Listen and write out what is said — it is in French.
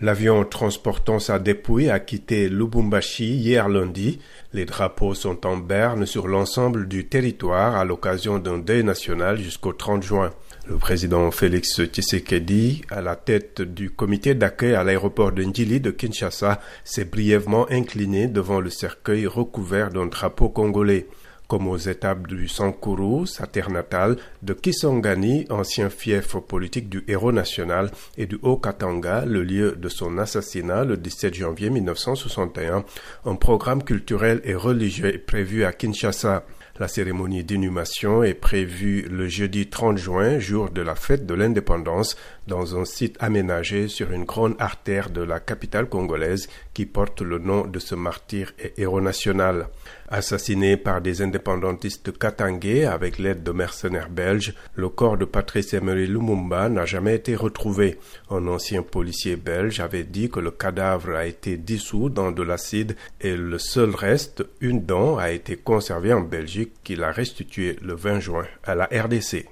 L'avion transportant sa dépouille a quitté Lubumbashi hier lundi. Les drapeaux sont en berne sur l'ensemble du territoire à l'occasion d'un deuil national jusqu'au 30 juin. Le président Félix Tshisekedi, à la tête du comité d'accueil à l'aéroport de Ndjili de Kinshasa, s'est brièvement incliné devant le cercueil recouvert d'un drapeau congolais comme aux étapes du Sankuru, sa terre natale, de Kisangani, ancien fief politique du héros national, et du Haut-Katanga, le lieu de son assassinat le 17 janvier 1961, un programme culturel et religieux est prévu à Kinshasa. La cérémonie d'inhumation est prévue le jeudi 30 juin, jour de la fête de l'indépendance, dans un site aménagé sur une grande artère de la capitale congolaise qui porte le nom de ce martyr et héros national. Assassiné par des indépendantistes katangais avec l'aide de mercenaires belges, le corps de Patrice Emery Lumumba n'a jamais été retrouvé. Un ancien policier belge avait dit que le cadavre a été dissous dans de l'acide et le seul reste, une dent, a été conservée en Belgique qu'il a restituée le 20 juin à la RDC.